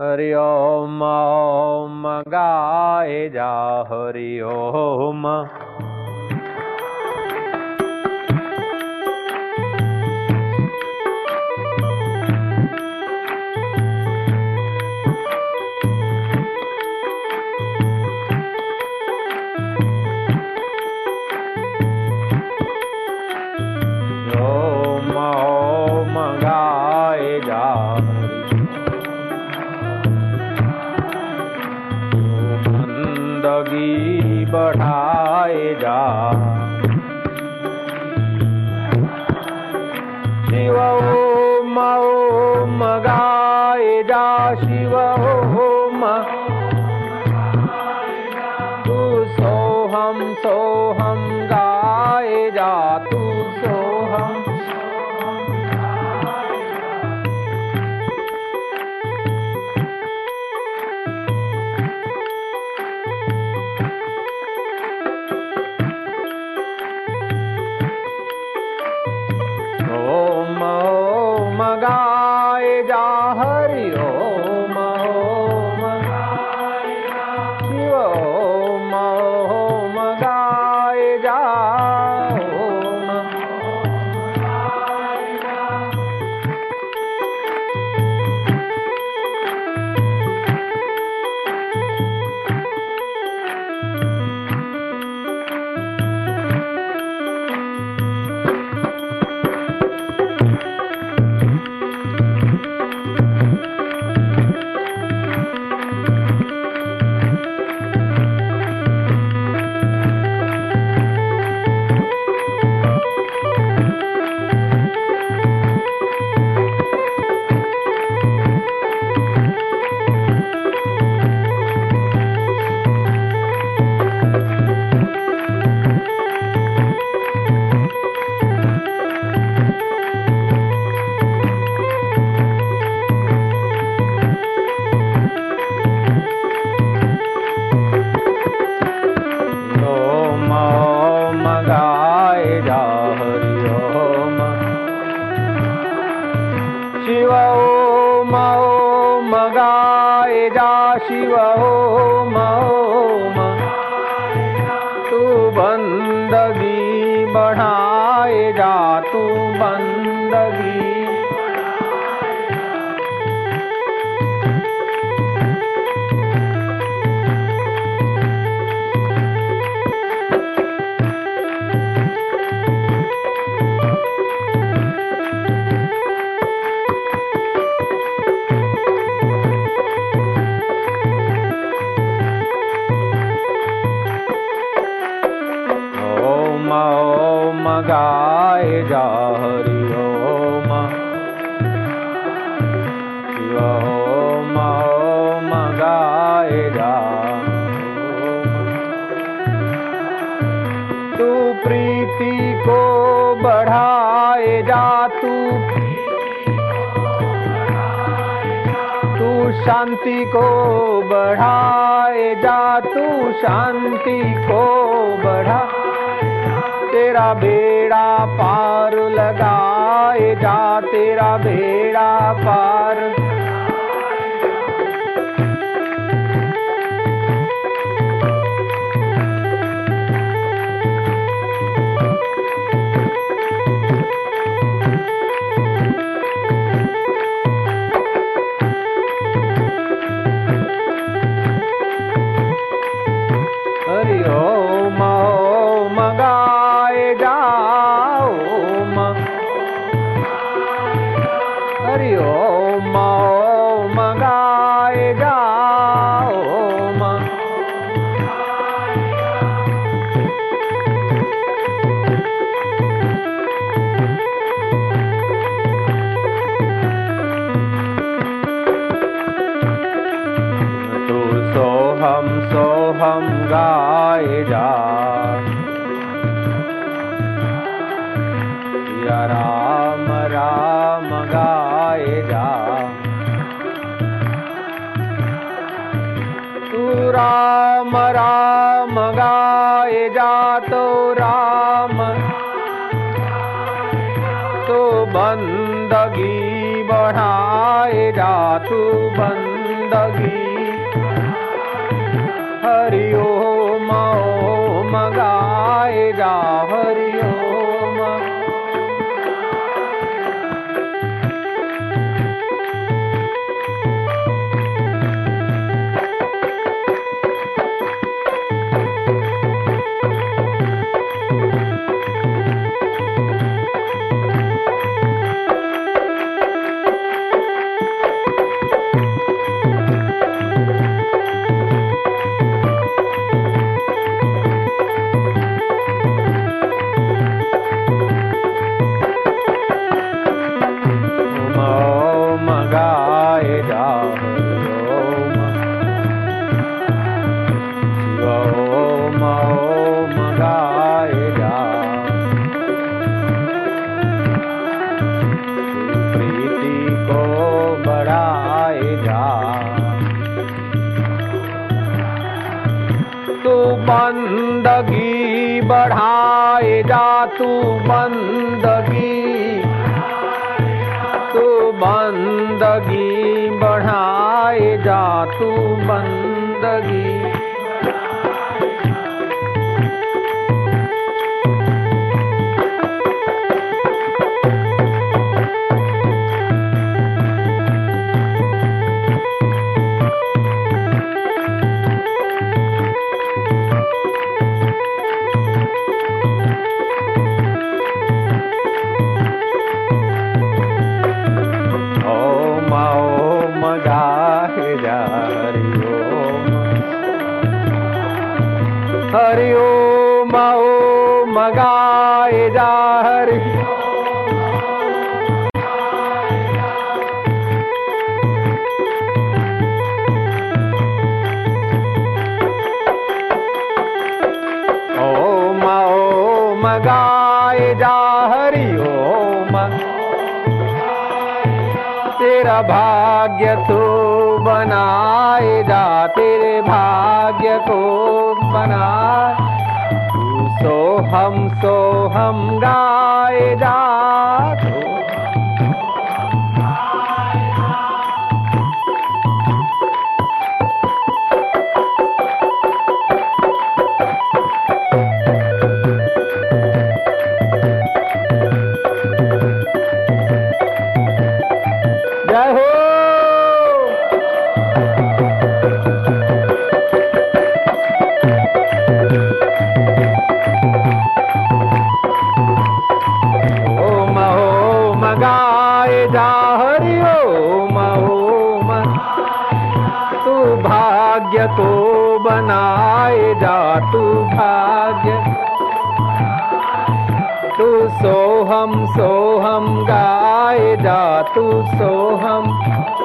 हरि ओम ओम गाए जा हरि ओम बंदगी बढ़ाए जा। शिव ओम ओम गाए जा शिव ओम तू सोहम सोहम शिव ओम ओम शांति को बढ़ाए जा तू शांति को बढ़ा। तेरा बेड़ा पार लगाए जा तेरा बेड़ा पार सोहम सोहम गाए जा। या राम राम गाए जा। तू राम राम गाए जा तो राम। तो बंदगी बढ़ाए जा, तू बंदगी हरि बढ़ाए जा तू बंदगी। तू बंदगी बढ़ाए जा तू बंदगी। तेरा भाग्य तो बनाए जा, तेरे भाग्य को बना सो हम सो हम गाए जा भाग्य को बनाए जा तू भाग्य तू सोहम सोहम गाए जा तू सोहम।